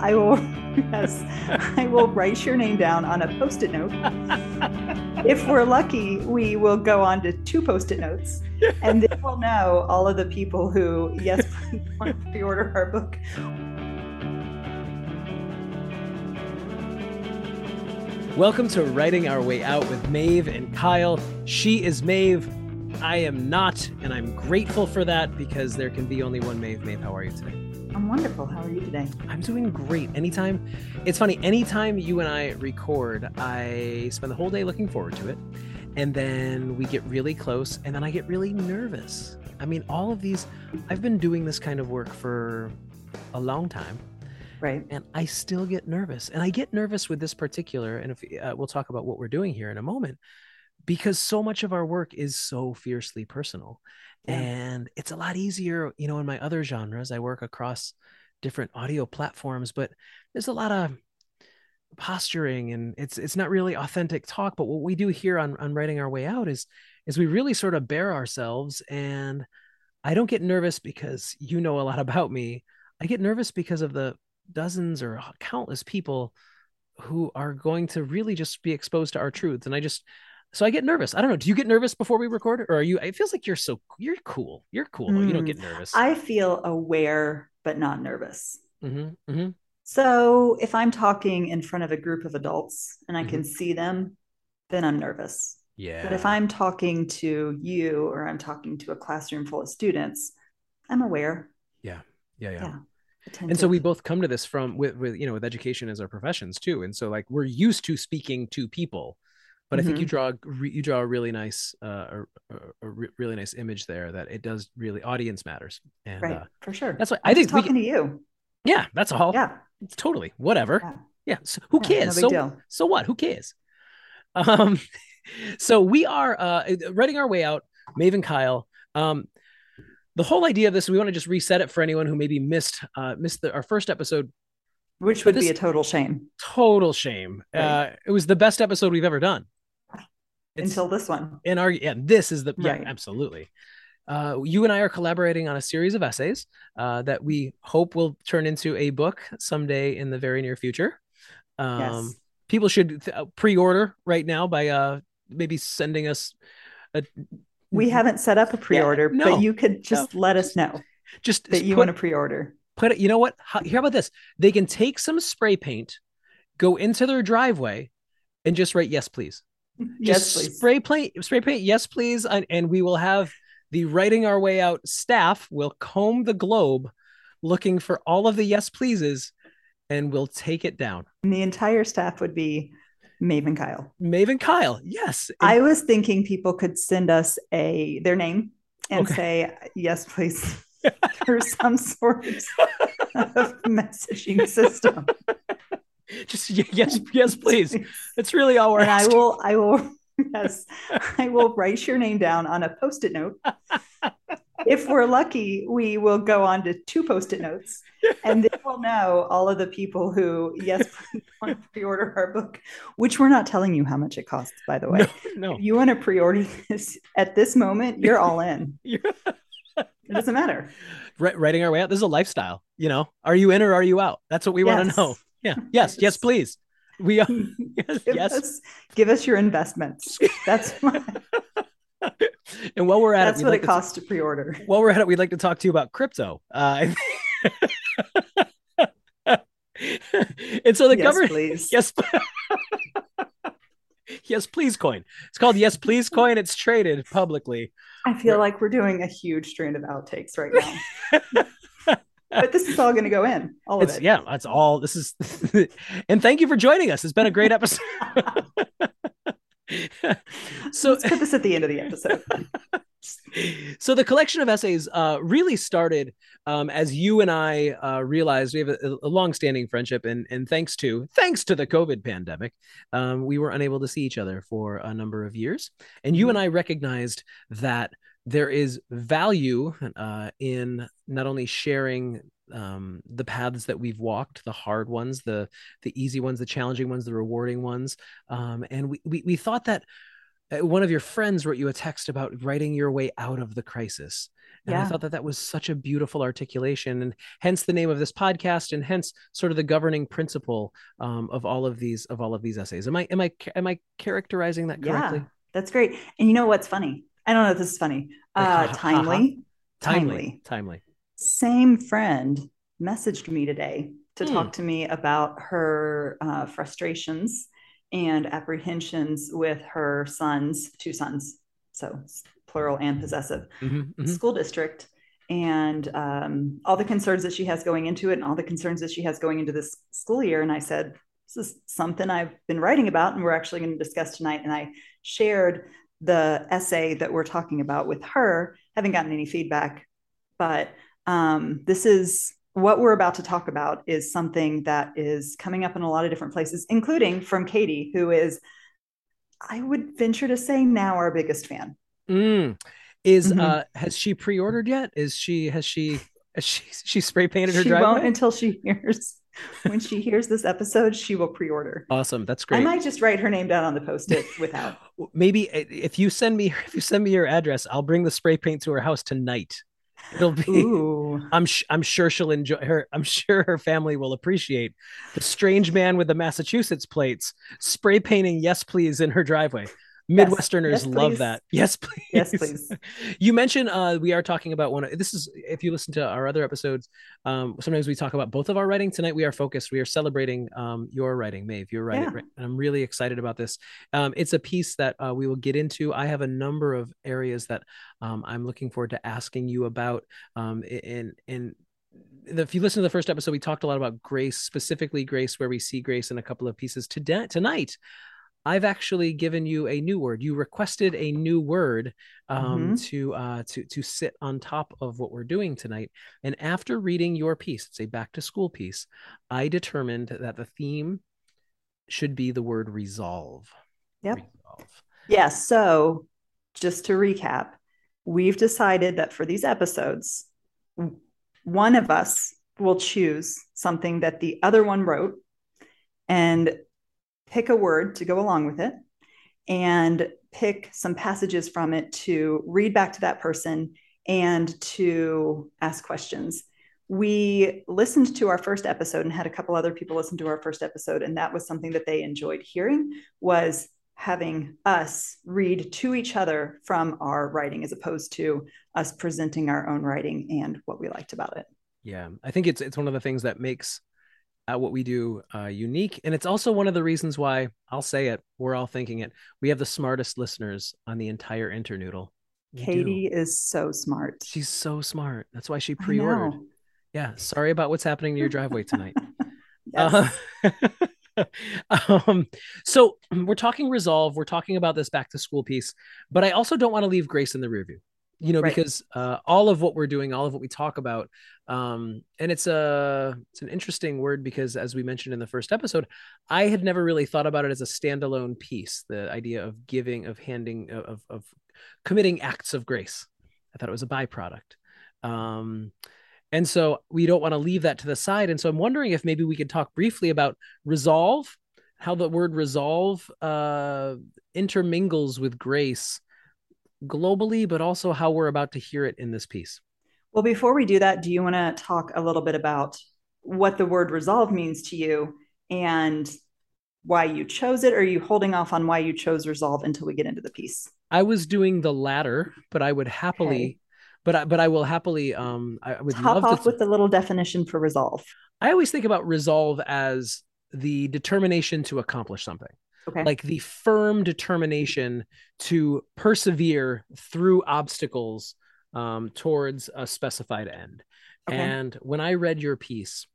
I will, mm. yes, I will write your name down on a post it note. if we're lucky, we will go on to two post it notes. And then we'll know all of the people who, yes, want to pre order our book. Welcome to Writing Our Way Out with Maeve and Kyle. She is Maeve. I am not, and I'm grateful for that because there can be only one Maeve. Maeve, how are you today? I'm wonderful. How are you today? I'm doing great. Anytime, it's funny, anytime you and I record, I spend the whole day looking forward to it. And then we get really close, and then I get really nervous. I mean, all of these, I've been doing this kind of work for a long time. Right. And I still get nervous. And I get nervous with this particular, and if uh, we'll talk about what we're doing here in a moment, because so much of our work is so fiercely personal. And it's a lot easier, you know, in my other genres. I work across different audio platforms, but there's a lot of posturing and it's it's not really authentic talk but what we do here on on writing our way out is is we really sort of bare ourselves and i don't get nervous because you know a lot about me i get nervous because of the dozens or countless people who are going to really just be exposed to our truths and i just so i get nervous. I don't know. Do you get nervous before we record or are you it feels like you're so you're cool. You're cool mm, you don't hmm. get nervous. I feel aware but not nervous. Mm-hmm, mm-hmm. so if i'm talking in front of a group of adults and i mm-hmm. can see them then i'm nervous. Yeah but if i'm talking to you or i'm talking to a classroom full of students i'm aware. Yeah. Yeah yeah, yeah. And so we both come to this from with, with you know with education as our professions too. And so like we're used to speaking to people but mm-hmm. i think you mm-hmm. draw you draw a really nice uh, a, a, really nice image there that it does really audience matters and right uh, for sure that's what I'm i think talking we, to you yeah that's all yeah it's totally whatever yeah, yeah. So who yeah, cares no so deal. so what who cares um so we are uh writing our way out Maeve and kyle um the whole idea of this, we want to just reset it for anyone who maybe missed uh, missed the, our first episode, which would be a total shame. Total shame. Right. Uh, it was the best episode we've ever done it's, until this one. In our yeah, this is the right. yeah, absolutely. Uh, you and I are collaborating on a series of essays uh, that we hope will turn into a book someday in the very near future. Um, yes. People should th- pre-order right now by uh, maybe sending us a we haven't set up a pre-order, yeah, no, but you could just no, let us know just that you put, want to pre-order. Put it. You know what? How, how about this? They can take some spray paint, go into their driveway, and just write "Yes, please." Yes, please. Spray paint, spray paint. Yes, please, and, and we will have the writing our way out staff will comb the globe, looking for all of the yes pleases, and we'll take it down. And the entire staff would be Maeve and Kyle. Maeve and Kyle, yes. I was thinking people could send us a their name and okay. say, yes, please. There's some sort of messaging system. Just yes, yes, please. It's really all we're and asking. I will, I will, yes, I will write your name down on a post-it note if we're lucky, we will go on to two post-it notes, and then we'll know all of the people who, yes, want to pre-order our book, which we're not telling you how much it costs, by the way. No, no. If you want to pre-order this at this moment, you're all in. it doesn't matter. writing our way out. This is a lifestyle. You know, are you in or are you out? That's what we yes. want to know. Yeah. Yes. Yes, please. We are. Yes. give yes. Us, give us your investments. That's what and while we're at that's it, what like it costs to, to pre-order. While we're at it, we'd like to talk to you about crypto. Uh, and so the yes, government, please. yes, yes, please coin. It's called Yes Please Coin. It's traded publicly. I feel like we're doing a huge strand of outtakes right now. But this is all going to go in all it's, of it yeah that's all this is and thank you for joining us it's been a great episode so let's put this at the end of the episode. so the collection of essays uh, really started um, as you and I uh, realized we have a, a long-standing friendship, and and thanks to thanks to the COVID pandemic, um, we were unable to see each other for a number of years, and you mm-hmm. and I recognized that there is value uh, in not only sharing um, the paths that we've walked, the hard ones, the the easy ones, the challenging ones, the rewarding ones. Um, and we, we we thought that uh, one of your friends wrote you a text about writing your way out of the crisis. And yeah. I thought that that was such a beautiful articulation, and hence the name of this podcast, and hence sort of the governing principle um, of all of these of all of these essays. Am I am I am I characterizing that correctly? Yeah, that's great. And you know what's funny? I don't know if this is funny. Uh, timely, timely, timely. Same friend messaged me today to hmm. talk to me about her uh, frustrations and apprehensions with her sons, two sons, so plural and possessive, mm-hmm, mm-hmm. school district, and um, all the concerns that she has going into it, and all the concerns that she has going into this school year. And I said, This is something I've been writing about, and we're actually going to discuss tonight. And I shared the essay that we're talking about with her. Haven't gotten any feedback, but um, this is what we're about to talk about is something that is coming up in a lot of different places, including from Katie, who is, I would venture to say, now our biggest fan. Mm. Is mm-hmm. uh has she pre-ordered yet? Is she has she has she she spray painted her she driveway? won't until she hears when she hears this episode, she will pre-order. Awesome, that's great. I might just write her name down on the post-it without. Maybe uh, if you send me if you send me your address, I'll bring the spray paint to her house tonight. It'll be. Ooh. I'm sh- I'm sure she'll enjoy her. I'm sure her family will appreciate the strange man with the Massachusetts plates spray painting "Yes, please" in her driveway. Midwesterners yes, love that. Yes, please. Yes, please. you mentioned uh, we are talking about one. This is if you listen to our other episodes. Um, sometimes we talk about both of our writing. Tonight we are focused. We are celebrating um, your writing, Maeve. Your writing, yeah. and I'm really excited about this. Um, it's a piece that uh, we will get into. I have a number of areas that um, I'm looking forward to asking you about. Um, in in if you listen to the first episode, we talked a lot about grace, specifically grace, where we see grace in a couple of pieces. Today, tonight, I've actually given you a new word. You requested a new word um, mm-hmm. to uh, to to sit on top of what we're doing tonight. And after reading your piece, it's a back to school piece, I determined that the theme should be the word resolve. Yep. Resolve. Yeah. So just to recap, we've decided that for these episodes, one of us will choose something that the other one wrote and pick a word to go along with it and pick some passages from it to read back to that person and to ask questions. We listened to our first episode and had a couple other people listen to our first episode and that was something that they enjoyed hearing was having us read to each other from our writing as opposed to us presenting our own writing and what we liked about it. Yeah, I think it's it's one of the things that makes at what we do uh, unique. And it's also one of the reasons why I'll say it, we're all thinking it. We have the smartest listeners on the entire Internoodle. We Katie do. is so smart. She's so smart. That's why she pre ordered. Yeah. Sorry about what's happening to your driveway tonight. uh, um, so we're talking resolve. We're talking about this back to school piece, but I also don't want to leave Grace in the rear view you know right. because uh, all of what we're doing all of what we talk about um, and it's a it's an interesting word because as we mentioned in the first episode i had never really thought about it as a standalone piece the idea of giving of handing of of committing acts of grace i thought it was a byproduct um, and so we don't want to leave that to the side and so i'm wondering if maybe we could talk briefly about resolve how the word resolve uh, intermingles with grace globally, but also how we're about to hear it in this piece. Well, before we do that, do you want to talk a little bit about what the word resolve means to you and why you chose it? Or are you holding off on why you chose resolve until we get into the piece? I was doing the latter, but I would happily, okay. but I, but I will happily, um, I would top off to, with the little definition for resolve. I always think about resolve as the determination to accomplish something. Okay. Like the firm determination to persevere through obstacles um, towards a specified end. Okay. And when I read your piece,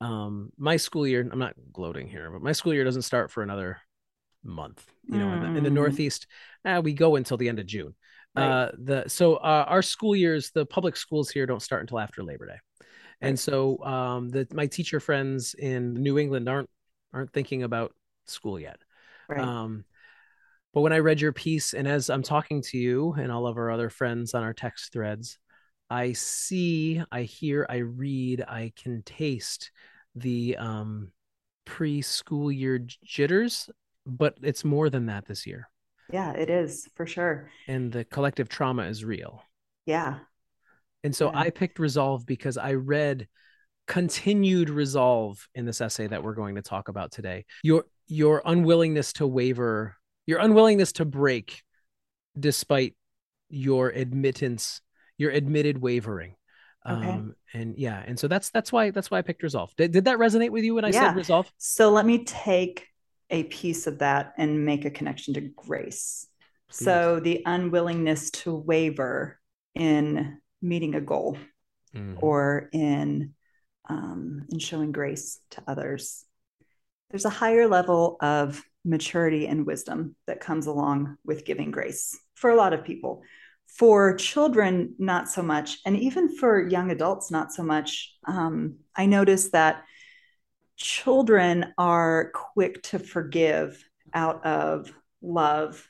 um, my school year, I'm not gloating here, but my school year doesn't start for another month. You know, mm. in, the, in, the, mm. Northeast, eh, we go until the end of June. Right. Uh, the so uh, our school years, the public schools here don't start until after Labor Day, and so um, the my teacher friends in New England aren't aren't thinking about school yet. Right. Um, but when I read your piece, and as I'm talking to you and all of our other friends on our text threads, I see, I hear, I read, I can taste the um, pre-school year jitters, but it's more than that this year. Yeah, it is for sure. And the collective trauma is real. Yeah. And so yeah. I picked resolve because I read continued resolve in this essay that we're going to talk about today. Your your unwillingness to waver, your unwillingness to break despite your admittance, your admitted wavering. Okay. Um, and yeah, and so that's that's why that's why I picked resolve. Did, did that resonate with you when I yeah. said resolve? So let me take a piece of that and make a connection to grace. Please. So the unwillingness to waver in meeting a goal mm-hmm. or in um, in showing grace to others. There's a higher level of maturity and wisdom that comes along with giving grace for a lot of people. For children, not so much. And even for young adults, not so much. Um, I notice that children are quick to forgive out of love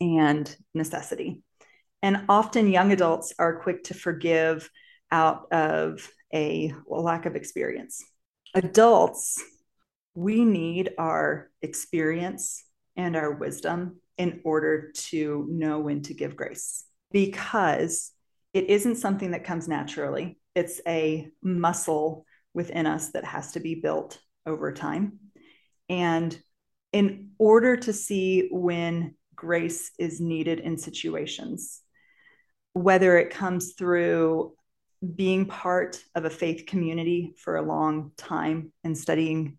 and necessity. And often young adults are quick to forgive out of a lack of experience. Adults, we need our experience and our wisdom in order to know when to give grace because it isn't something that comes naturally. It's a muscle within us that has to be built over time. And in order to see when grace is needed in situations, whether it comes through being part of a faith community for a long time and studying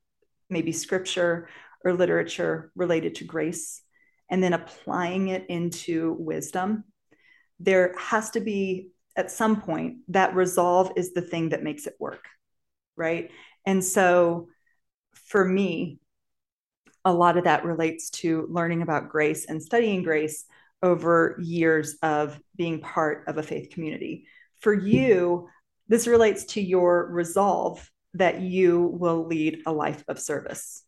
maybe scripture or literature related to grace, and then applying it into wisdom, there has to be at some point that resolve is the thing that makes it work right? And so for me, a lot of that relates to learning about grace and studying grace over years of being part of a faith community. For you, this relates to your resolve that you will lead a life of service.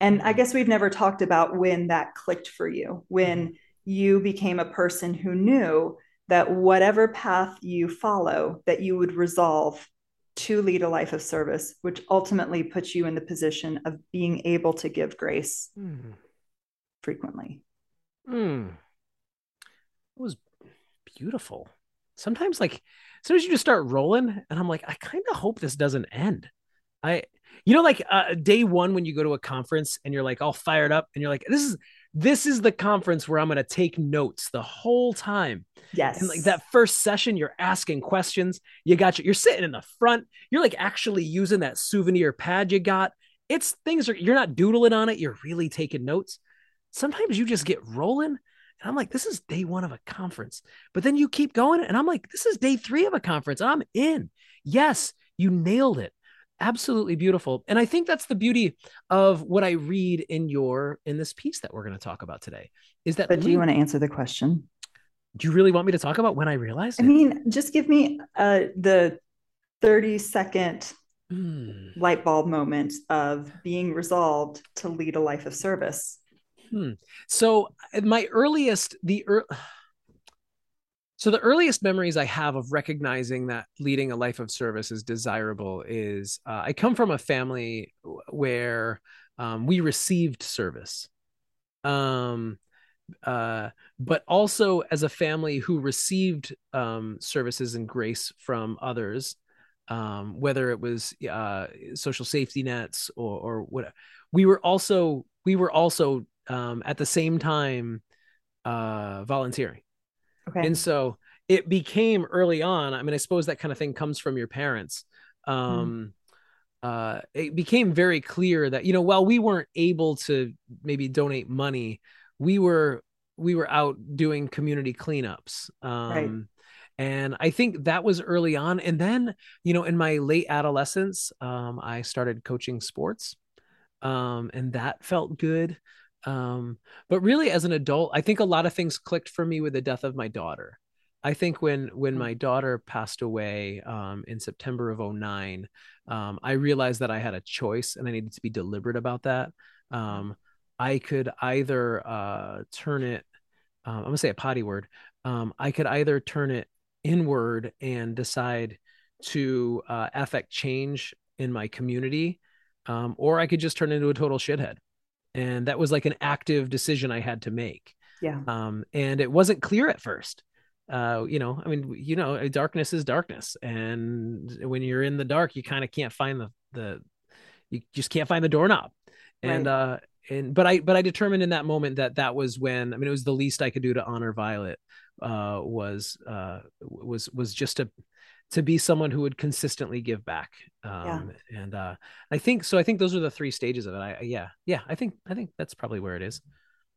And I guess we've never talked about when that clicked for you, when you became a person who knew that whatever path you follow, that you would resolve to lead a life of service, which ultimately puts you in the position of being able to give grace mm. frequently. Mm. It was beautiful. Sometimes, like, soon as you just start rolling, and I'm like, I kind of hope this doesn't end. I, you know, like uh, day one when you go to a conference and you're like all fired up, and you're like, this is this is the conference where I'm going to take notes the whole time. Yes. And like that first session, you're asking questions. You got you, you're sitting in the front. You're like actually using that souvenir pad you got. It's things are, you're not doodling on it. You're really taking notes. Sometimes you just get rolling. And I'm like, this is day one of a conference. But then you keep going. And I'm like, this is day three of a conference. I'm in. Yes, you nailed it absolutely beautiful and i think that's the beauty of what i read in your in this piece that we're going to talk about today is that but do you want to answer the question do you really want me to talk about when i realized i it? mean just give me uh the 30 second hmm. light bulb moment of being resolved to lead a life of service hmm. so my earliest the er- so the earliest memories I have of recognizing that leading a life of service is desirable is uh, I come from a family where um, we received service, um, uh, but also as a family who received um, services and grace from others, um, whether it was uh, social safety nets or, or what. We were also we were also um, at the same time uh, volunteering. Okay. And so it became early on. I mean, I suppose that kind of thing comes from your parents. Um, mm. uh, it became very clear that you know, while we weren't able to maybe donate money, we were we were out doing community cleanups. Um, right. And I think that was early on. And then, you know, in my late adolescence, um, I started coaching sports, um, and that felt good. Um, but really, as an adult, I think a lot of things clicked for me with the death of my daughter. I think when when mm. my daughter passed away um, in September of 09, um, I realized that I had a choice and I needed to be deliberate about that. Um, I could either uh, turn it, um, I'm gonna say a potty word. Um, I could either turn it inward and decide to uh, affect change in my community, um, or I could just turn into a total shithead and that was like an active decision i had to make Yeah. Um, and it wasn't clear at first. Uh, you know, I mean, you know, darkness is darkness, and when you're in the dark, you kind of can't find the the, you just can't find the doorknob, and right. uh, and but I but I determined in that moment that that was when I mean it was the least I could do to honor Violet, uh, was uh was was just to to be someone who would consistently give back um yeah. and uh i think so i think those are the three stages of it. I yeah yeah i think i think that's probably where it is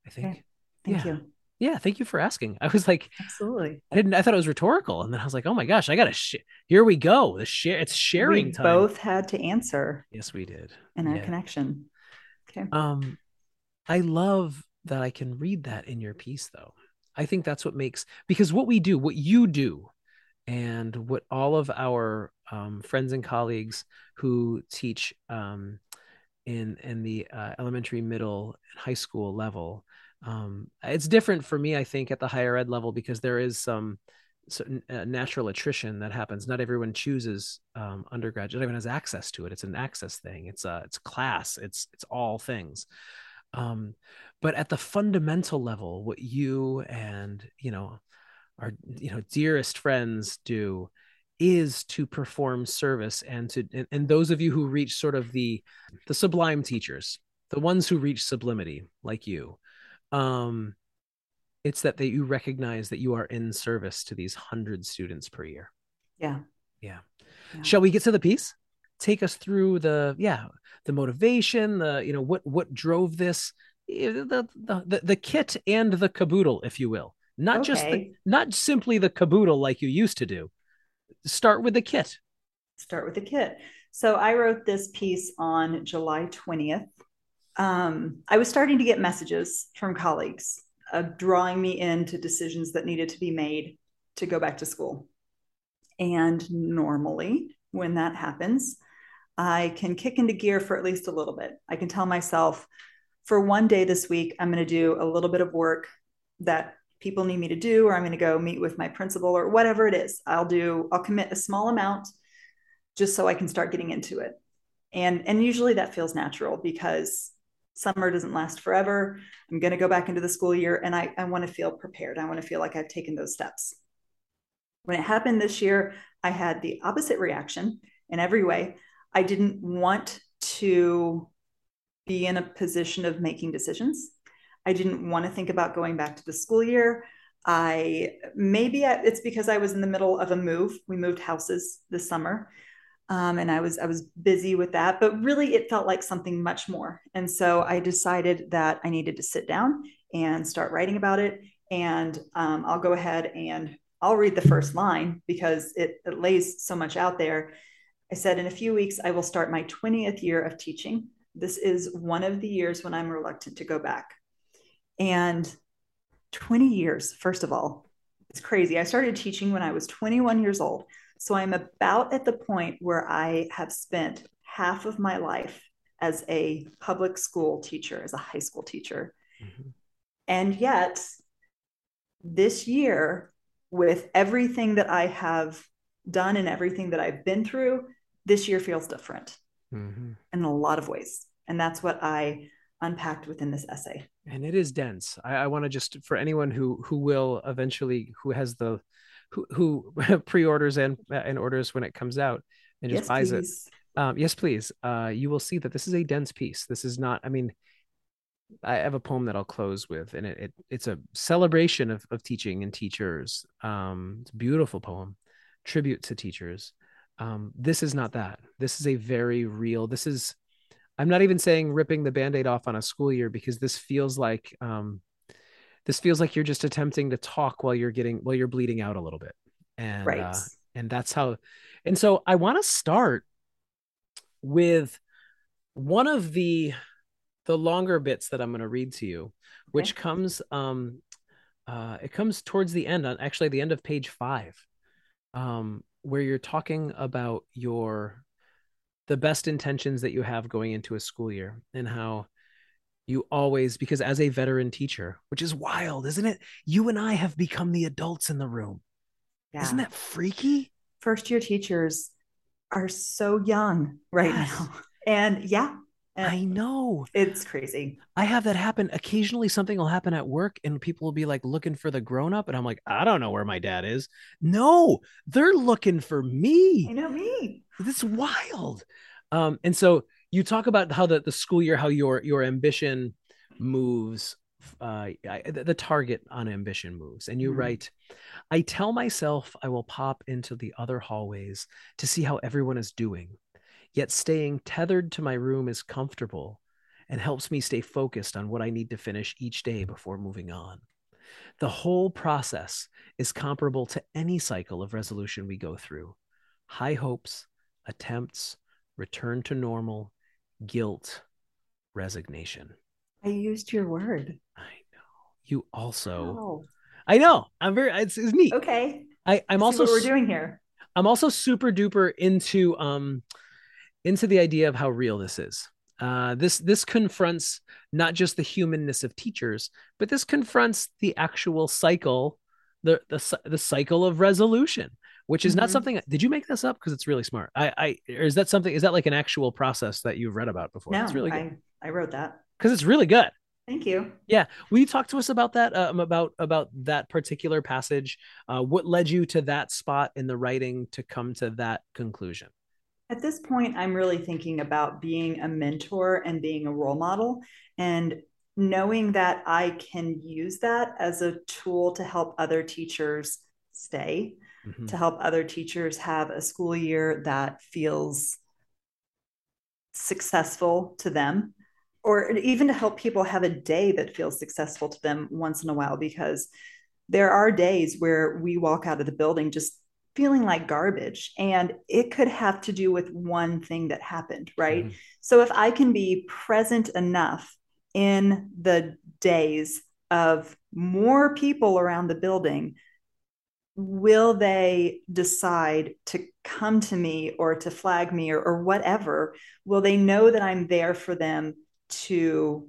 i think. Okay. thank yeah. you. Yeah thank you for asking. I was like absolutely. I didn't i thought it was rhetorical and then i was like oh my gosh i gotta sh- here we go the share it's sharing we time. both had to answer. Yes we did. In our yeah. connection. Okay. Um i love that i can read that in your piece though. I think that's what makes because what we do what you do and what all of our um, friends and colleagues who teach um, in in the uh, elementary, middle, and high school level. Um, it's different for me, I think, at the higher ed level because there is some certain uh, natural attrition that happens. Not everyone chooses um, undergraduate. Everyone has access to it. It's an access thing. It's a it's class. It's it's all things. Um, but at the fundamental level, what you and you know our you know dearest friends do is to perform service and to and, and, those of you who reach sort of the the sublime teachers the ones who reach sublimity like you um it's that that you recognize that you are in service to these hundred students per year. Yeah. yeah. Yeah. Shall we get to the piece? Take us through the yeah the motivation the you know what what drove this eh, the the the, the kit and the caboodle if you will not okay. just the, not simply the caboodle like you used to do. Start with the kit. Start with the kit. So I wrote this piece on July 20th. Um, I was starting to get messages from colleagues uh, drawing me into decisions that needed to be made to go back to school. And normally, when that happens, I can kick into gear for at least a little bit. I can tell myself, for one day this week, I'm going to do a little bit of work that people need me to do or i'm going to go meet with my principal or whatever it is i'll do i'll commit a small amount just so i can start getting into it. And and usually that feels natural because summer doesn't last forever. I'm going to go back into the school year and i, I want to feel prepared. I want to feel like i've taken those steps. When it happened this year i had the opposite reaction in every way. I didn't want to be in a position of making decisions I didn't want to think about going back to the school year. I maybe it's because I was in the middle of a move. We moved houses this summer. Um, and I was I was busy with that, but really it felt like something much more. And so I decided that I needed to sit down and start writing about it. And um, I'll go ahead and I'll read the first line because it, it lays so much out there. I said, in a few weeks, I will start my 20th year of teaching. This is one of the years when I'm reluctant to go back. And 20 years, first of all, it's crazy. I started teaching when I was 21 years old. So I'm about at the point where I have spent half of my life as a public school teacher, as a high school teacher. Mm-hmm. And yet, this year, with everything that I have done and everything that I've been through, this year feels different mm-hmm. in a lot of ways. And that's what I unpacked within this essay. And it is dense. I, I want to just for anyone who who will eventually who has the who who pre-orders and and orders when it comes out and just yes, buys please. it. Um, yes, please. Uh, you will see that this is a dense piece. This is not. I mean, I have a poem that I'll close with, and it, it it's a celebration of of teaching and teachers. Um, it's a beautiful poem, tribute to teachers. Um, this is not that. This is a very real. This is I'm not even saying ripping the band-aid off on a school year because this feels like um, this feels like you're just attempting to talk while you're getting while you're bleeding out a little bit. And right. uh, and that's how and so I want to start with one of the the longer bits that I'm going to read to you, which okay. comes um uh it comes towards the end on actually the end of page 5 um where you're talking about your the best intentions that you have going into a school year and how you always because as a veteran teacher which is wild isn't it you and i have become the adults in the room yeah. isn't that freaky first year teachers are so young right yes. now and yeah I know. It's crazy. I have that happen. Occasionally something will happen at work and people will be like looking for the grown up and I'm like, I don't know where my dad is. No, they're looking for me. I know me. It's wild. Um, and so you talk about how the, the school year, how your your ambition moves, uh, I, the target on ambition moves, and you mm-hmm. write, I tell myself I will pop into the other hallways to see how everyone is doing, yet staying tethered to my room is comfortable and helps me stay focused on what I need to finish each day before moving on. The whole process is comparable to any cycle of resolution we go through high hopes, attempts, return to normal, guilt, resignation. I used your word. I know. You also. Oh. I know. I'm very. It's, it's neat. Okay. I I'm also what we're doing here. I'm also super duper into um into the idea of how real this is. Uh, this this confronts not just the humanness of teachers, but this confronts the actual cycle, the the the cycle of resolution which is mm-hmm. not something. Did you make this up? Because it's really smart. I, I, or is that something? Is that like an actual process that you've read about before? No, it's really good. I, I wrote that because it's really good. Thank you. Yeah, will you talk to us about that? Um, about about that particular passage? Uh, what led you to that spot in the writing to come to that conclusion? At this point, I'm really thinking about being a mentor and being a role model, and knowing that I can use that as a tool to help other teachers stay mm-hmm. to help other teachers have a school year that feels successful to them or even to help people have a day that feels successful to them once in a while because there are days where we walk out of the building just feeling like garbage and it could have to do with one thing that happened right mm-hmm. so if i can be present enough in the days of more people around the building will they decide to come to me or to flag me or, or whatever? Will they know that I'm there for them to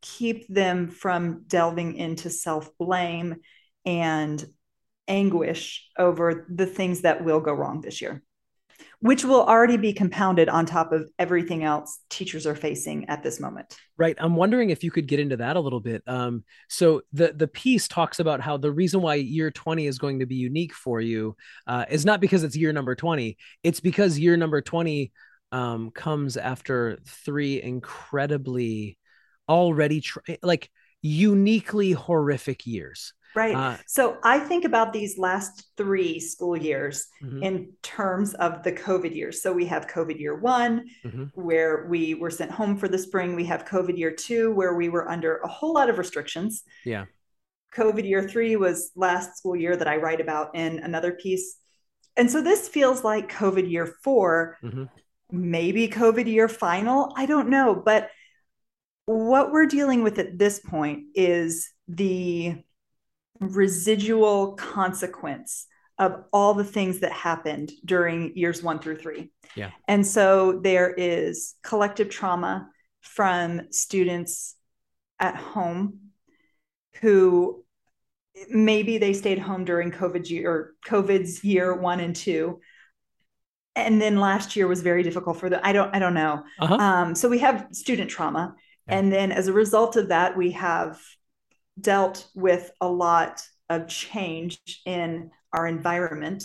keep them from delving into self blame and anguish over the things that will go wrong this year? which will already be compounded on top of everything else teachers are facing at this moment. Right. I'm wondering if you could get into that a little bit. Um, so the the piece talks about how the reason why year 20 is going to be unique for you uh, is not because it's year number 20. It's because year number 20 um, comes after three incredibly already tra- like uniquely horrific years. Right. Uh, so I think about these last three school years mm-hmm. in terms of the COVID years. So we have COVID year one, mm-hmm. where we were sent home for the spring. We have COVID year two, where we were under a whole lot of restrictions. Yeah. COVID year three was last school year that I write about in another piece. And so this feels like COVID year 4 mm-hmm. maybe COVID year final. I don't know. But what we're dealing with at this point is the residual consequence of all the things that happened during years one through three. Yeah. And so there is collective trauma from students at home who maybe they stayed home during COVID year or COVID's year one and two. And then last year was very difficult for them. I don't, I don't know. Uh-huh. Um, so we have student trauma. Yeah. And then as a result of that, we have dealt with a lot of change in our environment.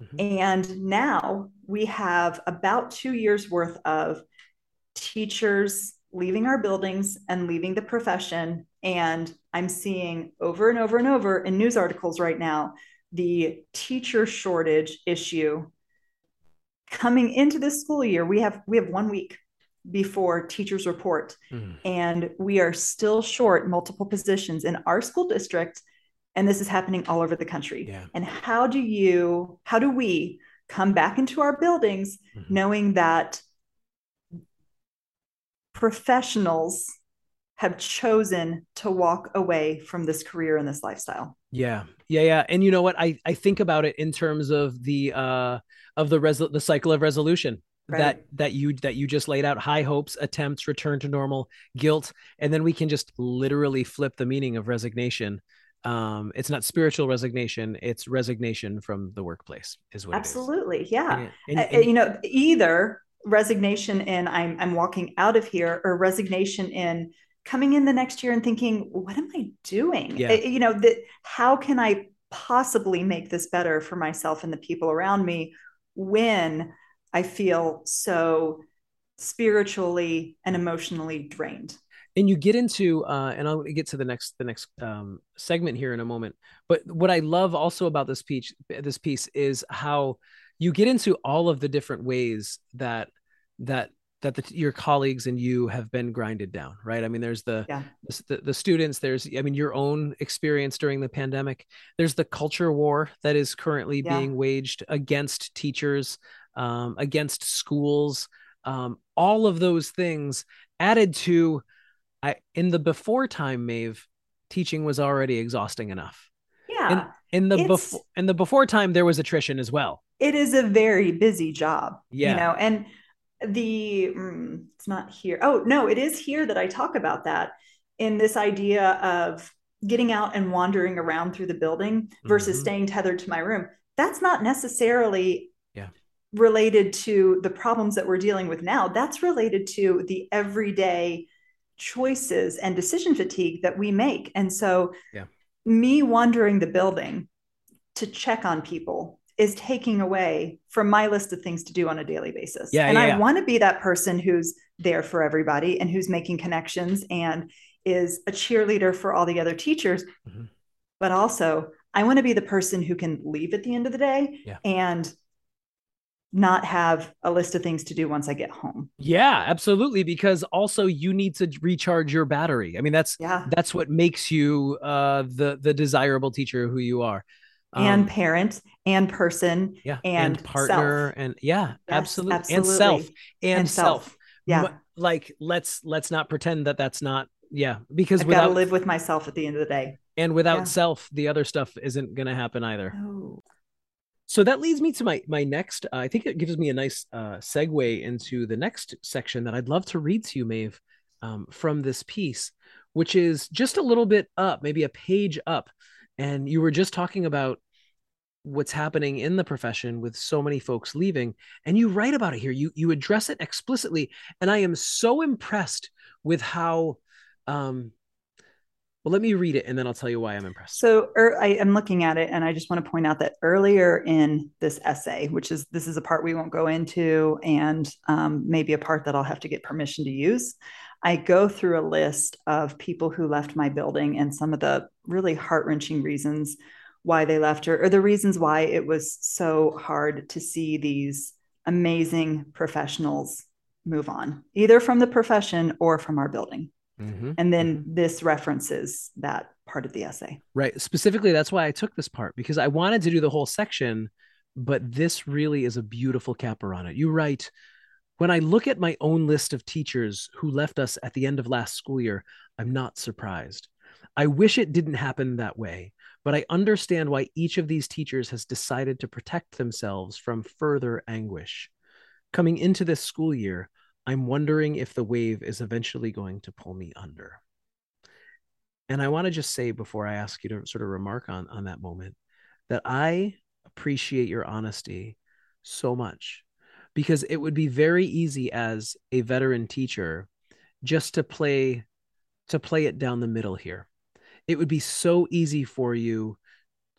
Mm-hmm. And now we have about two years worth of teachers leaving our buildings and leaving the profession. And I'm seeing over and over and over in news articles right now the teacher shortage issue coming into this school year. We have we have one week before teachers report. Mm. And we are still short multiple positions in our school district. And this is happening all over the country. Yeah. And how do you, how do we come back into our buildings mm-hmm. knowing that professionals have chosen to walk away from this career and this lifestyle? Yeah. Yeah. Yeah. And you know what? I, I think about it in terms of the, uh, of the res- the cycle of resolution right. that that you that you just laid out high hopes attempts return to normal guilt and then we can just literally flip the meaning of resignation um it's not spiritual resignation it's resignation from the workplace is what absolutely yeah and, and, and, you know either resignation in I'm I'm walking out of here or resignation in coming in the next year and thinking what am I doing? Yeah. Eh, You know, that how can I possibly make this better for myself and the people around me when I feel so spiritually and emotionally drained. and you get into uh, and i'll get to the next the next um, segment here in a moment but what i love also about this piece this piece is how you get into all of the different ways that that that the, your colleagues and you have been grinded down right i mean there's the, Yeah. the the students there's i mean your own experience during the pandemic there's the culture war that is currently Yeah. being waged against teachers um, against schools um, all of those things added to I in the before time, Maeve, teaching was already exhausting enough. Yeah. In the before in the before time, there was attrition as well. it is a very busy job Yeah. you know and the mm, it's not here oh no it is here that i talk about that in this idea of getting out and wandering around through the building versus Mhm. staying tethered to my room that's not necessarily. Related to the problems that we're dealing with now that's related to the everyday choices and decision fatigue that we make and so Yeah. me wandering the building to check on people is taking away from my list of things to do on a daily basis. Yeah, and yeah, I yeah. want to be that person who's there for everybody and who's making connections and is a cheerleader for all the other teachers. Mhm. But also, I want to be the person who can leave at the end of the day and not have a list of things to do once I get home. Yeah, absolutely. Because also you need to recharge your battery. I mean, that's Yeah. that's what makes you uh, the the desirable teacher who you are. and Um, parent and person yeah, and partner and yeah, Yes, absolutely. and self and, And self. self. Yeah. Like let's let's not pretend that that's not yeah because I've got to live with myself at the end of the day. and without Yeah. self the other stuff isn't going to happen either. So that leads me to my my next uh, i think it gives me a nice uh, segue into the next section that i'd love to read to you maeve um, from this piece which is just a little bit up maybe a page up. And you were just talking about what's happening in the profession with so many folks leaving. And you write about it here. You you address it explicitly. And i am so impressed with how um well let me read it and then i'll tell you why i'm impressed So er, I am looking at it, and I just want to point out that earlier in this essay, which is this is a part we won't go into, and um, maybe a part that I'll have to get permission to use. I go through a list of people who left my building and some of the really heart wrenching reasons why they left, or, or the reasons why it was so hard to see these amazing professionals move on, either from the profession or from our building. Mhm. And then this references that part of the essay. Right. Specifically, that's why I took this part because I wanted to do the whole section, but this really is a beautiful capper on it. You write, when I look at my own list of teachers who left us at the end of last school year, I'm not surprised. I wish it didn't happen that way, but I understand why each of these teachers has decided to protect themselves from further anguish. Coming into this school year, I'm wondering if the wave is eventually going to pull me under. And I want to just say before I ask you to sort of remark on on that moment that I appreciate your honesty so much because it would be very easy as a veteran teacher just to play to play it down the middle here. It would be so easy for you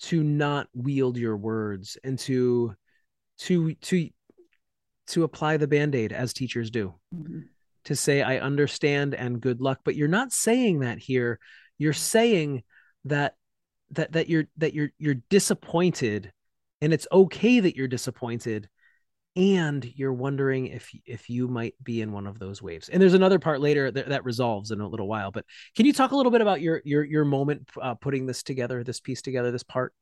to not wield your words and to to to to apply the band-aid as teachers do to say i understand and good luck. But you're not saying that here. You're saying that that that you're that you're you're disappointed and it's okay that you're disappointed and you're wondering if if you might be in one of those waves. And there's another part later that, that resolves in a little while but can you talk a little bit about your your your moment uh, putting this together this piece together this part?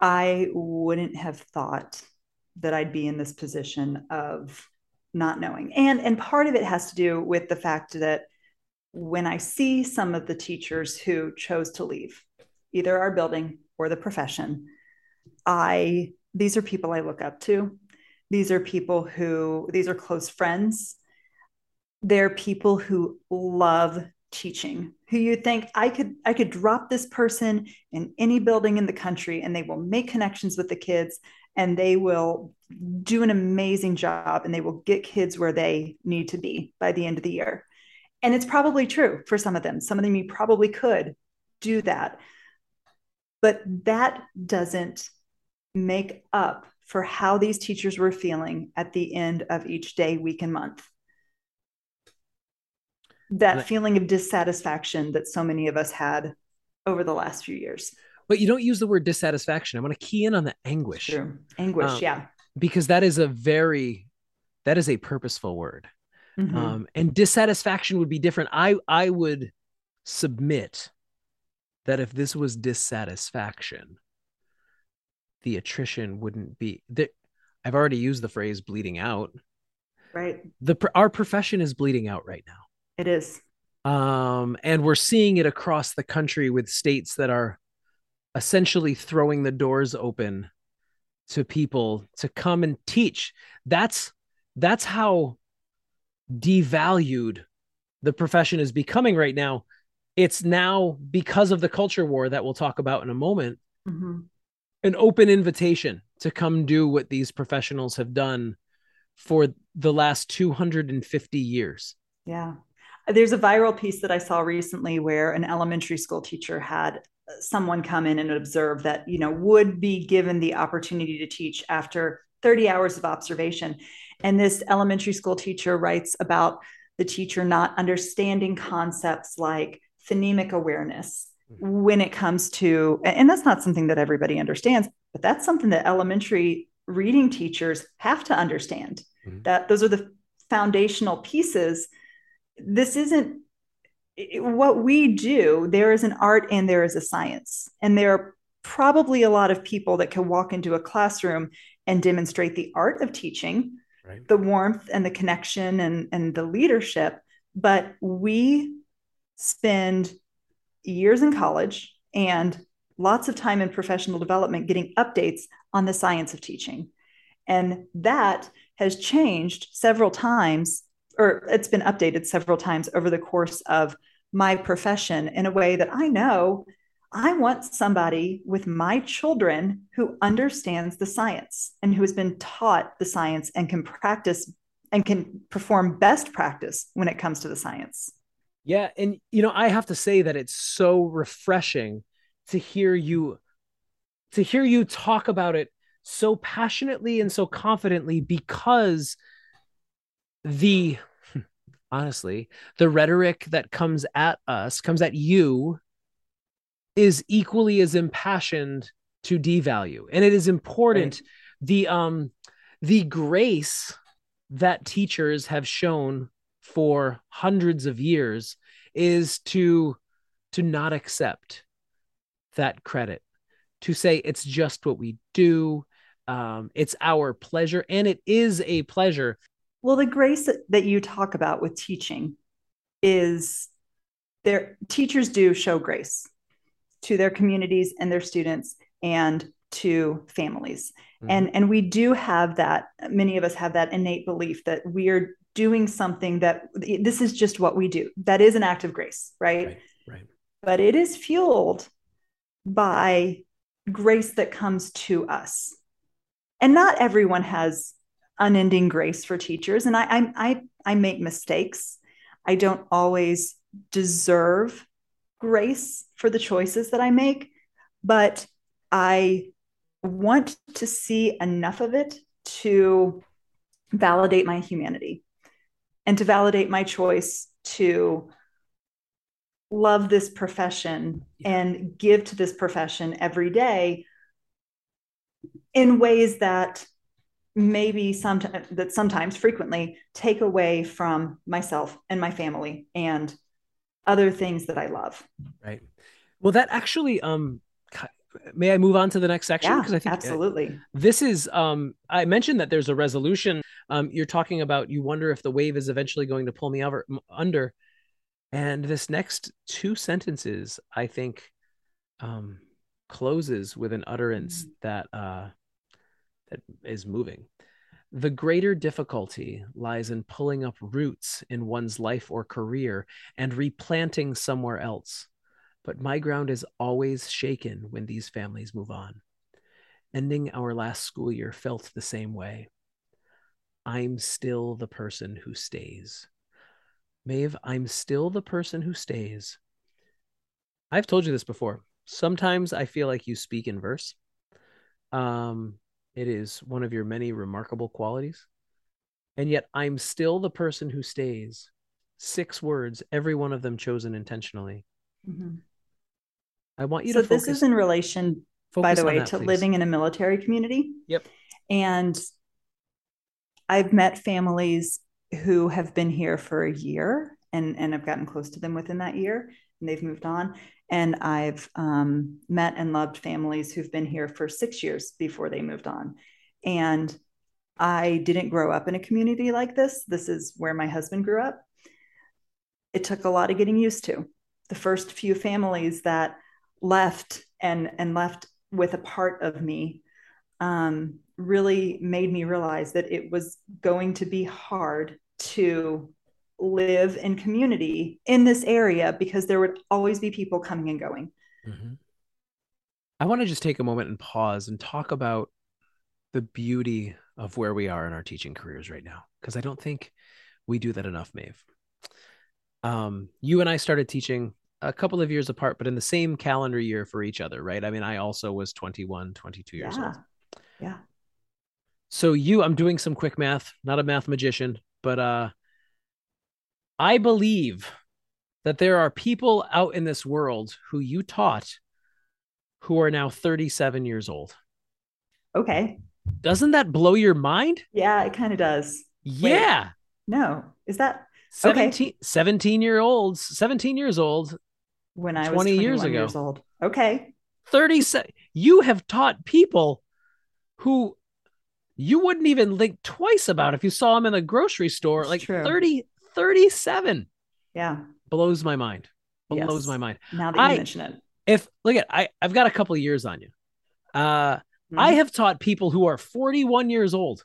I wouldn't have thought that I'd be in this position of not knowing. And and part of it has to do with the fact that when I see some of the teachers who chose to leave either our building or the profession, I these are people I look up to. These are people who these are close friends. They're people who love teaching who you think i could i could drop this person in any building in the country and they will make connections with the kids and they will do an amazing job and they will get kids where they need to be by the end of the year. And it's probably true for some of them. Some of them you probably could do that. But that doesn't make up for how these teachers were feeling at the end of each day, week, and month. That feeling of dissatisfaction that so many of us had over the last few years. But you don't use the word dissatisfaction. I want to key in on the anguish. True. Anguish, um, yeah. Because that is a very that is a purposeful word. Mm-hmm. Um, and dissatisfaction would be different. I I would submit that if this was dissatisfaction, the attrition wouldn't be that I've already used the phrase bleeding out. Right. The our profession is bleeding out right now. It is. Um, and we're seeing it across the country with states that are essentially throwing the doors open to people to come and teach. That's that's how devalued the profession is becoming right now. It's now because of the culture war that we'll talk about in a moment. Mm-hmm an open invitation to come do what these professionals have done for the last 250 years. Yeah. There's a viral piece that I saw recently where an elementary school teacher had someone come in and observe that, you know, would be given the opportunity to teach after 30 hours of observation. And this elementary school teacher writes about the teacher not understanding concepts like phonemic awareness when it comes to and that's not something that everybody understands but that's something that elementary reading teachers have to understand mm-hmm. that those are the foundational pieces this isn't what we do there is an art and there is a science and there are probably a lot of people that can walk into a classroom and demonstrate the art of teaching right. the warmth and the connection and, and the leadership but we spend years in college and lots of time in professional development getting updates on the science of teaching. And that has changed several times, or it's been updated several times over the course of my profession in a way that I know I want somebody with my children who understands the science and who has been taught the science and can practice and can perform best practice when it comes to the science. Yeah, and you know, I have to say that it's so refreshing to hear you to hear you talk about it so passionately and so confidently because the honestly, the rhetoric that comes at us, comes at you is equally as impassioned to devalue. And it is important right. the um the grace that teachers have shown for hundreds of years is to to not accept that credit to say it's just what we do um, it's our pleasure and it is a pleasure well the grace that you talk about with teaching is their teachers do show grace to their communities and their students and to families mm-hmm. and and we do have that many of us have that innate belief that we are doing something that this is just what we do. That is an act of grace, right? Right. right. But it is fueled by grace that comes to us. And not everyone has unending grace for teachers. And I, I, I, I make mistakes. I don't always deserve grace for the choices that I make, but I want to see enough of it to validate my humanity and to validate my choice to love this profession and give to this profession every day in ways that maybe sometimes that sometimes frequently take away from myself and my family and other things that I love. Right. Well, that actually um may I move on to the next section? Because yeah, I think uh, absolutely. This is um I mentioned that there's a resolution. Um, you're talking about you wonder if the wave is eventually going to pull me over under. And this next two sentences, I think, um, closes with an utterance mm-hmm. that uh, that is moving. The greater difficulty lies in pulling up roots in one's life or career and replanting somewhere else but my ground is always shaken when these families move on. ending our last school year felt the same way. I'm still the person who stays. Maeve, I'm still the person who stays. I've told you this before. Sometimes I feel like you speak in verse. Um, it is one of your many remarkable qualities. And yet I'm still the person who stays. Six words, every one of them chosen intentionally. Mm-hmm. I want you so to focus. this is in relation, by the way, that, to please. living in a military community. Yep. And I've met families who have been here for a year and, and I've gotten close to them within that year and they've moved on. And I've um, met and loved families who've been here for six years before they moved on. And I didn't grow up in a community like this. This is where my husband grew up. It took a lot of getting used to. The first few families that left and and left with a part of me um, really made me realize that it was going to be hard to live in community in this area because there would always be people coming and going. Mm-hmm. I want to just take a moment and pause and talk about the beauty of where we are in our teaching careers right now because I don't think we do that enough, Maeve. Um, you and I started teaching a couple of years apart, but in the same calendar year for each other, right? I mean, I also was 21, 22 years yeah. old. Yeah. So you, I'm doing some quick math, not a math magician, but uh I believe that there are people out in this world who you taught who are now 37 years old. Okay. Doesn't that blow your mind? Yeah, it kind of does. Yeah. Wait, no. Is that 17, okay. 17 year olds, 17 years old when I 20 was years ago. Years old. Okay. 37. You have taught people who you wouldn't even think twice about if you saw them in the grocery store. It's like true. 30, 37. Yeah. Blows my mind. Blows yes. my mind. Now that you I, mention it. If look at I, I've got a couple of years on you. Uh mm-hmm. I have taught people who are 41 years old.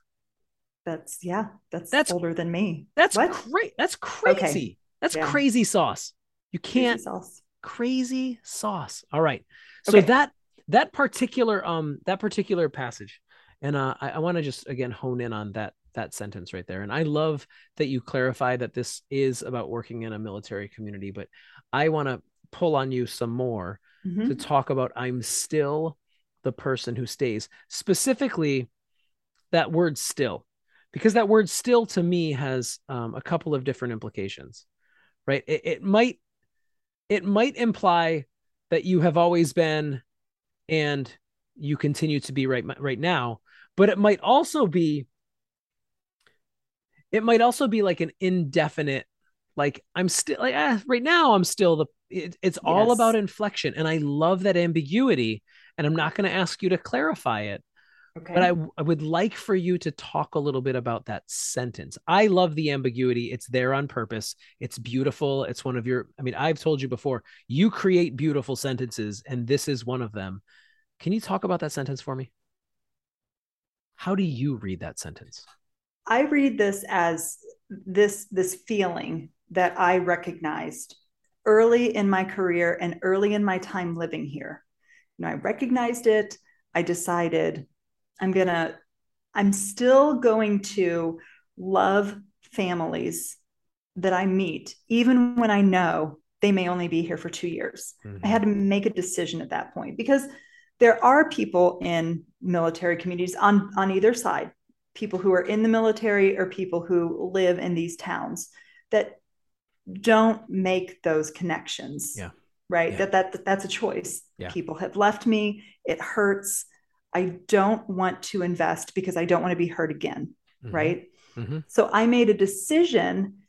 That's yeah, that's that's older than me. That's great. That's crazy. Okay. That's yeah. crazy sauce. You can't crazy sauce. crazy sauce. All right. So okay. that that particular um that particular passage, and uh I, I want to just again hone in on that that sentence right there. And I love that you clarify that this is about working in a military community, but I want to pull on you some more mm-hmm. to talk about I'm still the person who stays. Specifically, that word still, because that word still to me has um, a couple of different implications, right? It, it might it might imply that you have always been and you continue to be right right now but it might also be it might also be like an indefinite like i'm still like ah, right now i'm still the it, it's yes. all about inflection and i love that ambiguity and i'm not going to ask you to clarify it okay. but I, I would like for you to talk a little bit about that sentence. I love the ambiguity. It's there on purpose. It's beautiful. It's one of your i mean i've told you before you create beautiful sentences and this is one of them. Can you talk about that sentence for me? How do you read that sentence I read this as this this feeling that I recognized early in my career and early in my time living here. You know, I recognized it. I decided I'm gonna, I'm still going to love families that I meet, even when I know they may only be here for two years. Mm-hmm. I had to make a decision at that point because there are people in military communities on on either side people who are in the military or people who live in these towns that don't make those connections. Yeah. Right. Yeah. That, that that's a choice. Yeah. People have left me. It hurts. I don't want to invest because I don't want to be hurt again. Mm-hmm. Right. Mm-hmm. So I made a decision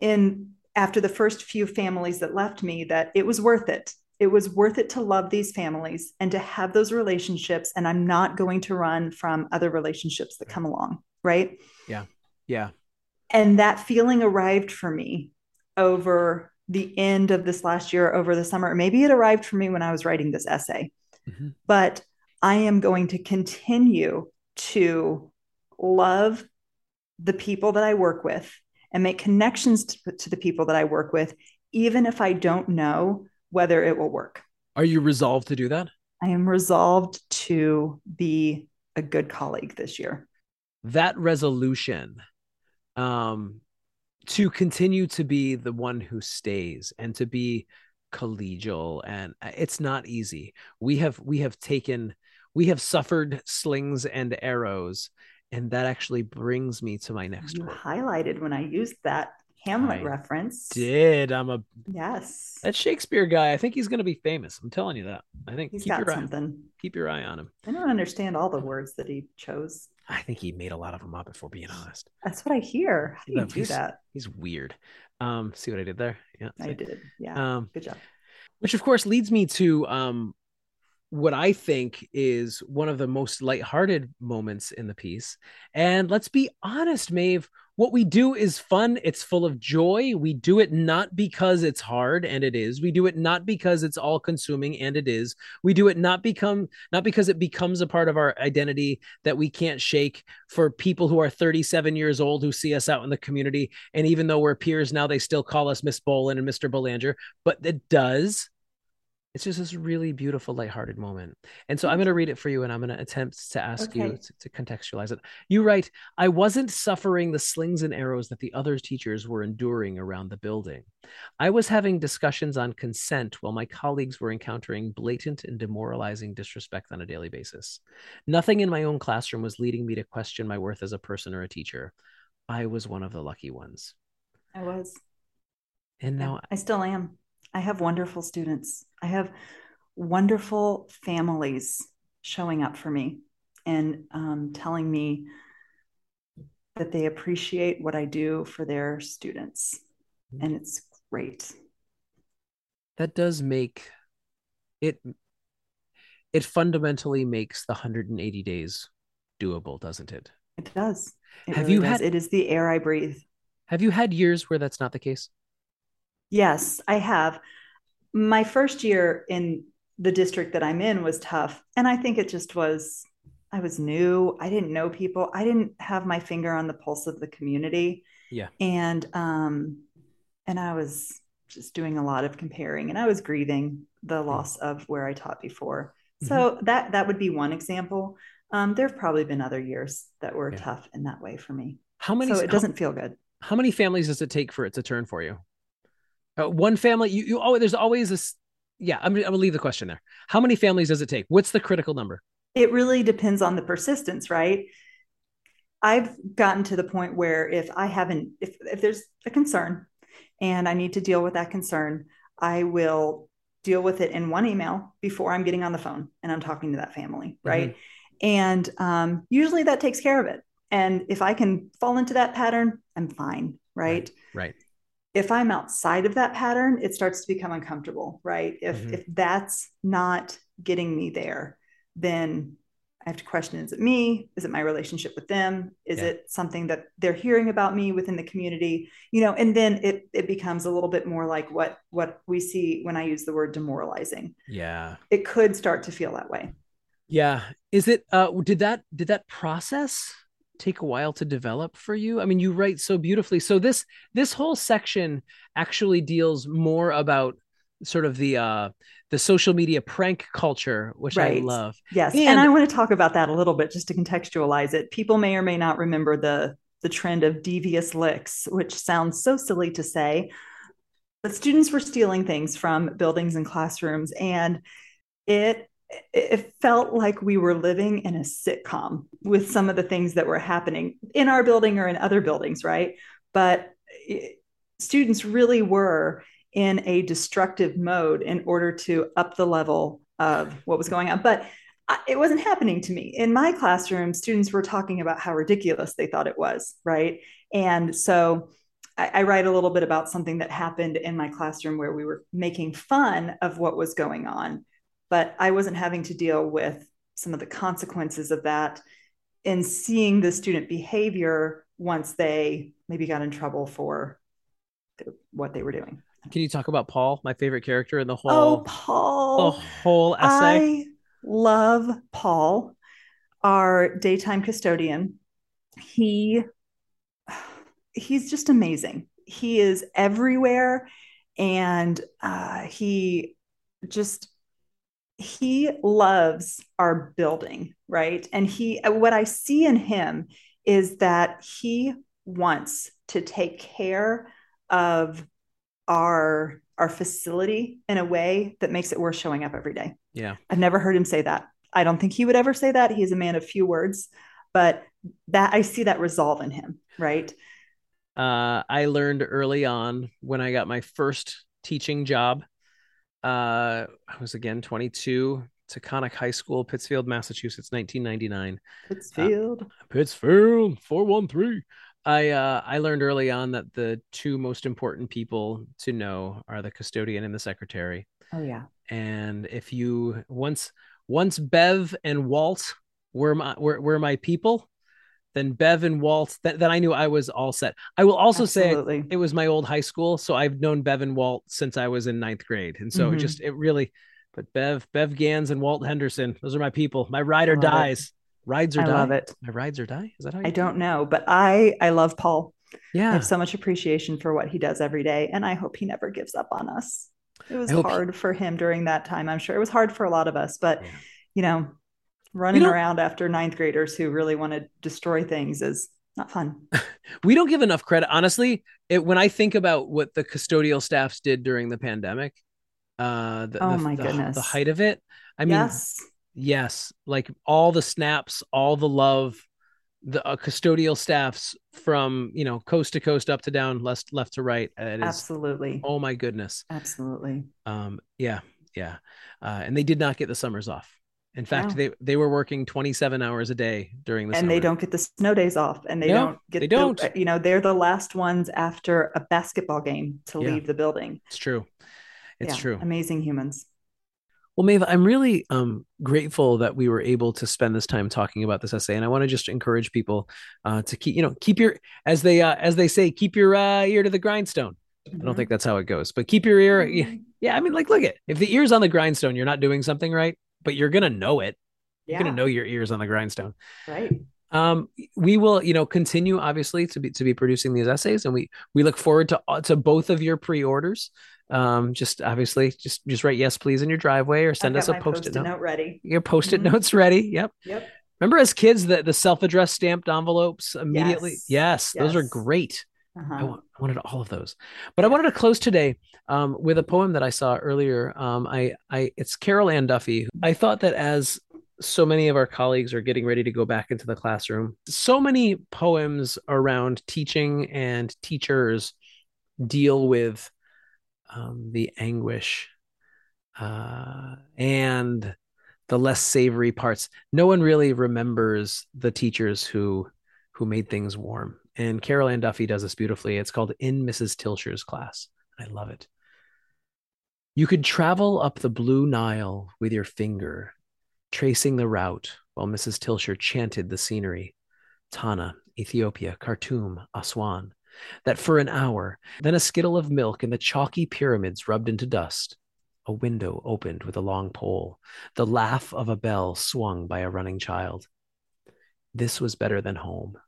in after the first few families that left me that it was worth it it was worth it to love these families and to have those relationships and i'm not going to run from other relationships that come along right? Yeah. Yeah. And that feeling arrived for me over the end of this last year over the summer maybe it arrived for me when i was writing this essay. Mm-hmm. but i am going to continue to love the people that i work with and make connections to, to the people that i work with even if i don't know whether it will work. Are you resolved to do that? I am resolved to be a good colleague this year. That resolution um, to continue to be the one who stays and to be collegial and uh, it's not easy. We have we have taken we have suffered slings and arrows and that actually brings me to my next you word. highlighted when I used that Hamlet I reference. Did I'm a Yes. that Shakespeare guy? I think he's going to be famous. I'm telling you that. I think He's keep got your eye, something. keep your eye on him. I don't understand all the words that he chose. I think he made a lot of them up. If we're being honest, That's what I hear. How do you do he's- that? he's weird. Um, see what I did there? Yeah. I see? did. Yeah. Um, Good job. which of course leads me to um what I think is one of the most lighthearted moments in the piece. And let's be honest, Maeve, what we do is fun. It's full of joy. We do it not because it's hard, and it is. We do it not because it's all consuming, and it is. We do it not become not because it becomes a part of our identity that we can't shake for people who are 37 years old who see us out in the community. And even though we're peers now, they still call us Miss Bolin and Mr. Belanger. But it does it's just this really beautiful lighthearted moment and so i'm going to mm-hmm. read it for you and i'm going to attempt to ask you to, to contextualize it. You write i wasn't suffering the slings and arrows that the other teachers were enduring around the building. I was having discussions on consent while my colleagues were encountering blatant and demoralizing disrespect on a daily basis. Nothing in my own classroom was leading me to question my worth as a person or a teacher. I was one of the lucky ones. I was. and now I still am. I have wonderful students. I have wonderful families showing up for me and um, telling me that they appreciate what I do for their students. And it's great. that does make it it fundamentally makes the 180 days doable doesn't it It does. It Have really you does. had- It is the air I breathe. have you had years where that's not the case Yes, I have. My first year in the district that I'm in was tough. And I think it just was, I was new. I didn't know people. I didn't have my finger on the pulse of the community. Yeah. And, um, and I was just doing a lot of comparing and I was grieving the loss of where I taught before. So that, that would be one example. Um, there have probably been other years that were Yeah. tough in that way for me. how many So it how- doesn't feel good. how, many families does it take for it to turn for you uh, one family you, you always there's always this yeah I'm, I'm gonna leave the question there how many families does it take what's the critical number it really depends on the persistence, right? I've gotten to the point where if I haven't, if, if there's a concern and I need to deal with that concern, I will deal with it in one email before I'm getting on the phone and I'm talking to that family, right? And um, usually that takes care of it. And if I can fall into that pattern, I'm fine, right? right if I'm outside of that pattern, it starts to become uncomfortable, right? If Mhm. if that's not getting me there, then I have to question: Is it me? Is it my relationship with them? Is Yeah. it something that they're hearing about me within the community? You know, and then it it becomes a little bit more like what what we see when I use the word demoralizing. yeah It could start to feel that way. yeah is it uh did that did that process take a while to develop for you? I mean you write so beautifully. So this this whole section actually deals more about sort of the uh the social media prank culture which i love. Yes, And- and I want to talk about that a little bit just to contextualize it. People may or may not remember the the trend of devious licks, which sounds so silly to say, but students were stealing things from buildings and classrooms, and it it felt like we were living in a sitcom with some of the things that were happening in our building or in other buildings, right? But students really were in a destructive mode in order to up the level of what was going on. But it wasn't happening to me. In my classroom, students were talking about how ridiculous they thought it was, right? And so I, I write a little bit about something that happened in my classroom where we were making fun of what was going on, but I wasn't having to deal with some of the consequences of that and seeing the student behavior once they maybe got in trouble for what they were doing. can you talk about paul my favorite character in the whole Oh, the Paul. whole essay I love Paul, our daytime custodian. He he's just amazing. He is everywhere and uh, he just he loves our building, right? And he, what I see in him is that he wants to take care of our our facility in a way that makes it worth showing up every day. Yeah. I've never heard him say that. I don't think he would ever say that. He's a man of few words, but that I see that resolve in him, right? Uh, I learned early on when I got my first teaching job. Uh, I was again 22, Taconic High School, Pittsfield, Massachusetts, 1999. Pittsfield. Uh, Pittsfield, 413. I uh, I learned early on that the two most important people to know are the custodian and the secretary. Oh yeah. And if you once once Bev and Walt were my were, were my people, then Bev and Walt, th- then I knew I was all set. I will also Absolutely. say it was my old high school, so I've known Bev and Walt since I was in ninth grade, and so mm-hmm. it just it really. But Bev, Bev Gans, and Walt Henderson, those are my people. My ride or dies. It. Rides or I die. love it. My rides or die. Is that how I don't know, but I I love Paul. Yeah, I have so much appreciation for what he does every day, and I hope he never gives up on us. It was hard he... for him during that time. I'm sure it was hard for a lot of us, but yeah. you know, running around after ninth graders who really want to destroy things is not fun. we don't give enough credit, honestly. It, when I think about what the custodial staffs did during the pandemic, uh, the, oh the, my the, goodness, the height of it. I mean, yes Yes, like all the snaps, all the love, the uh, custodial staffs from you know coast to coast, up to down, left left to right. It is, Absolutely. Oh my goodness. Absolutely. Um. Yeah. Yeah. Uh, and they did not get the summers off. In fact, they they were working 27 hours a day during the and summer. they don't get the snow days off, and they no, don't get they don't. The, you know, they're the last ones after a basketball game to yeah. leave the building. It's true. It's yeah. true. Amazing humans. Well, Maeve, I'm really um, grateful that we were able to spend this time talking about this essay, and I want to just encourage people uh, to keep, you know, keep your, as they uh, as they say, keep your uh, ear to the grindstone. Mm-hmm. I don't think that's how it goes, but keep your ear. Mm-hmm. Yeah, I mean, like, look at if the ear's on the grindstone, you're not doing something right, but you're gonna know it. You're gonna know your ears on the grindstone. Right. Um, we will, you know, continue obviously to be to be producing these essays, and we we look forward to to both of your pre-orders um, just obviously just just write yes please in your driveway or send us a post-it, note. note. ready your post-it mm-hmm. notes ready yep yep remember as kids the, the self-addressed stamped envelopes immediately yes, yes, yes. those are great uh-huh. I, want, I, wanted all of those but i wanted to close today um, with a poem that i saw earlier um, i i it's carol ann duffy i thought that as so many of our colleagues are getting ready to go back into the classroom so many poems around teaching and teachers deal with um, the anguish uh, and the less savory parts. No one really remembers the teachers who who made things warm. And Carol Ann Duffy does this beautifully. It's called In Mrs. Tilscher's Class. I love it. You could travel up the blue Nile with your finger, tracing the route while Mrs. Tilscher chanted the scenery. Tana, Ethiopia, Khartoum, Aswan that for an hour, then a skittle of milk and the chalky pyramids rubbed into dust. A window opened with a long pole, the laugh of a bell swung by a running child. This was better than home.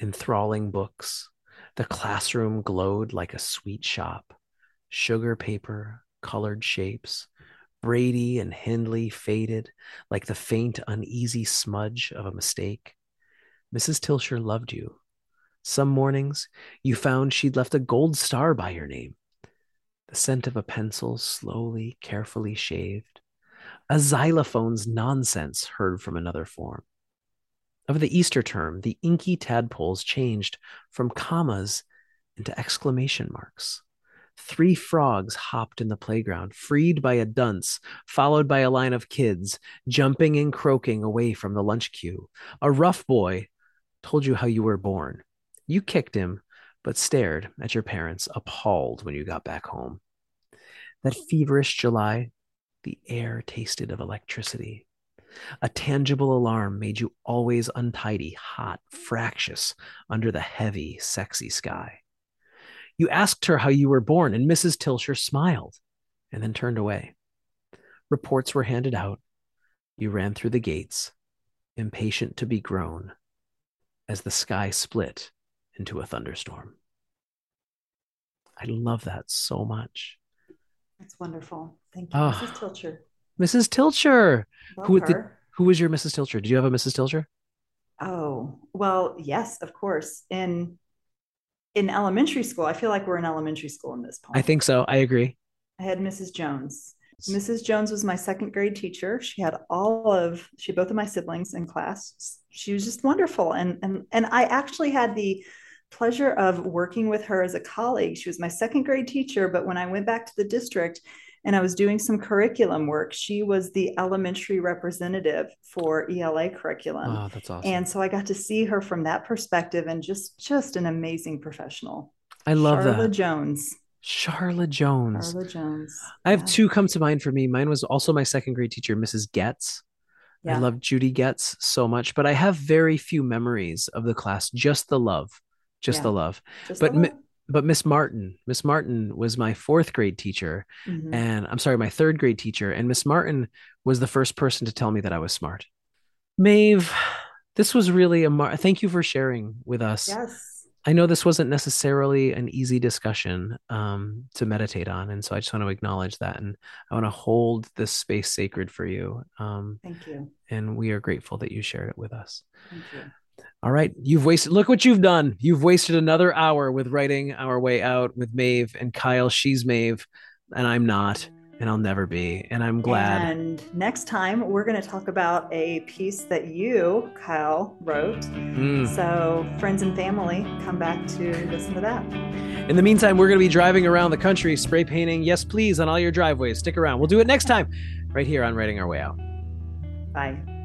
Enthralling books. The classroom glowed like a sweet shop. Sugar paper, colored shapes. Brady and Hindley faded like the faint, uneasy smudge of a mistake. Mrs. Tilscher loved you, some mornings, you found she'd left a gold star by your name. The scent of a pencil slowly, carefully shaved. A xylophone's nonsense heard from another form. Of the Easter term, the inky tadpoles changed from commas into exclamation marks. Three frogs hopped in the playground, freed by a dunce, followed by a line of kids, jumping and croaking away from the lunch queue. A rough boy told you how you were born. You kicked him, but stared at your parents, appalled when you got back home. That feverish July, the air tasted of electricity. A tangible alarm made you always untidy, hot, fractious under the heavy, sexy sky. You asked her how you were born, and Mrs. Tilscher smiled and then turned away. Reports were handed out. You ran through the gates, impatient to be grown, as the sky split into a thunderstorm. I love that so much. That's wonderful. Thank you, ah. oh, Mrs. Tilscher. Mrs. Tilscher. Love Who did-. Who was your Mrs. Tilscher? Did you have a Mrs. Tilscher? Oh, well, yes, of course. In in elementary school, I feel like we're in elementary school in this point. I think so. I agree. I had Mrs. Jones. Mrs. Jones was my second grade teacher. She had all of she had both of my siblings in class. She was just wonderful. And and and I actually had the pleasure of working with her as a colleague. She was my second grade teacher, but when I went back to the district and I was doing some curriculum work, she was the elementary representative for ELA curriculum. Oh, that's awesome. And so I got to see her from that perspective and just just an amazing professional. I love Charla that. Jones. Charla Jones. Charla Jones. I have Yeah. two come to mind for me. Mine was also my second grade teacher, Mrs. Getz. I love Judy Getz so much, but I have very few memories of the class, just the love, just Yeah. the love. Just but the love. But Miss Martin, Miss Martin was my fourth grade teacher, Mhm. and I'm sorry, my third grade teacher. And Miss Martin was the first person to tell me that I was smart. Maeve, this was really a mar- thank you for sharing with us. Yes. I know this wasn't necessarily an easy discussion um, to meditate on, and so I just want to acknowledge that, and I want to hold this space sacred for you. Um, Thank you. and we are grateful that you shared it with us. Thank you. All right, you've wasted. Look what you've done. You've wasted another hour with writing our way out with Maeve and Kyle. She's Maeve, and I'm not, and I'll never be. And I'm glad. And next time, we're going to talk about a piece that you, Kyle, wrote. Mm. So, friends and family, come back to listen to that. In the meantime, we're going to be driving around the country, spray painting. Yes, please, on all your driveways. Stick around. We'll do it next time, right here on Writing Our Way Out. Bye.